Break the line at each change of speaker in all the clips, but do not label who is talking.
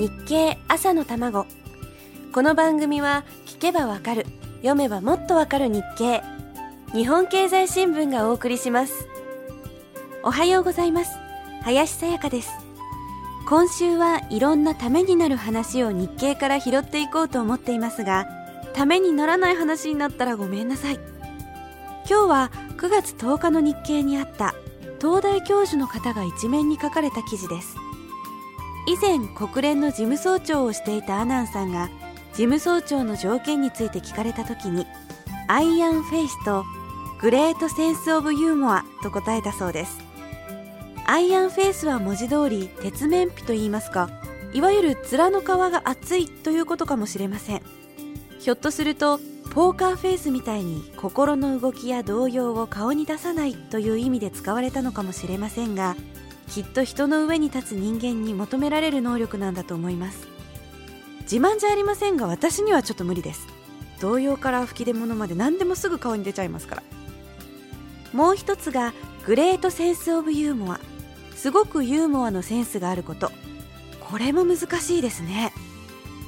日経朝の卵。この番組は聞けばわかる読めばもっとわかる日経。日本経済新聞がお送りします。おはようございます。林さやかです。今週はいろんなためになる話を日経から拾っていこうと思っていますがためにならない話になったらごめんなさい。今日は9月10日の日経にあった東大教授の方が一面に書かれた記事です。以前国連の事務総長をしていたアナンさんが事務総長の条件について聞かれた時に iron face と great sense of humor と答えたそうです。 iron face は文字通り鉄面皮と言いますかいわゆる面の皮が厚いということかもしれません。ひょっとするとポーカーフェイスみたいに心の動きや動揺を顔に出さないという意味で使われたのかもしれませんがきっと人の上に立つ人間に求められる能力なんだと思います。自慢じゃありませんが私にはちょっと無理です。動揺から吹き出物まで何でもすぐ顔に出ちゃいますから。もう一つがグレートセンスオブユーモア。すごくユーモアのセンスがあること。これも難しいですね。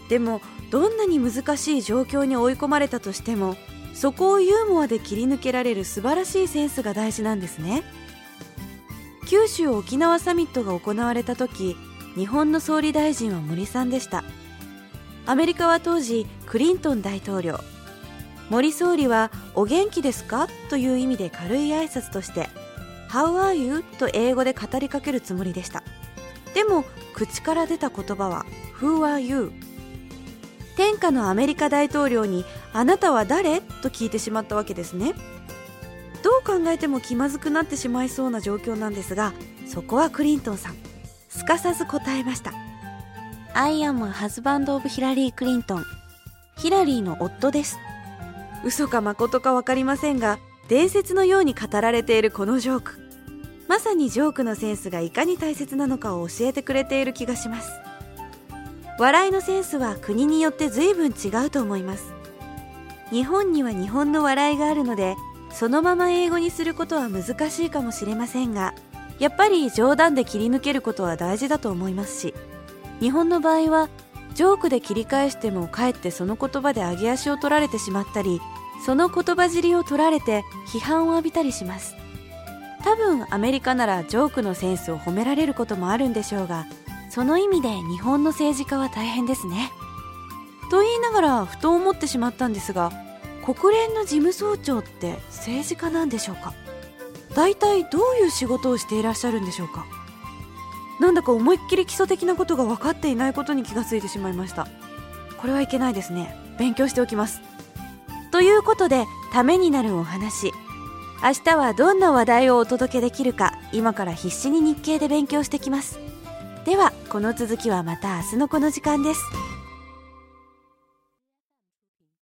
でもどんなに難しい状況に追い込まれたとしてもそこをユーモアで切り抜けられる素晴らしいセンスが大事なんですね。九州沖縄サミットが行われた時日本の総理大臣は森さんでしたアメリカは当時クリントン大統領森総理は「お元気ですか?」という意味で軽い挨拶として「How are you?」と英語で語りかけるつもりでしたでも口から出た言葉は「Who are you?」天下のアメリカ大統領に「あなたは誰?」と聞いてしまったわけですねどう考えても気まずくなってしまいそうな状況なんですがそこはクリントンさん。すかさず答えました「I am a husband of Hillary Clinton」ヒラリーの夫です。嘘か誠か分かりませんが伝説のように語られているこのジョーク。まさにジョークのセンスがいかに大切なのかを教えてくれている気がします。笑いのセンスは国によって随分違うと思います。日本には日本の笑いがあるのでそのまま英語にすることは難しいかもしれませんがやっぱり冗談で切り抜けることは大事だと思いますし日本の場合はジョークで切り返してもかえってその言葉で上げ足を取られてしまったりその言葉尻を取られて批判を浴びたりします多分アメリカならジョークのセンスを褒められることもあるんでしょうがその意味で日本の政治家は大変ですね。と言いながらふと思ってしまったんですが国連の事務総長って政治家なんでしょうか？大体どういう仕事をしていらっしゃるんでしょうか？なんだか思いっきり基礎的なことが分かっていないことに気がついてしまいました。これはいけないですね。勉強しておきます。ということでためになるお話。明日はどんな話題をお届けできるか今から必死に日経で勉強してきます。ではこの続きはまた明日のこの時間です。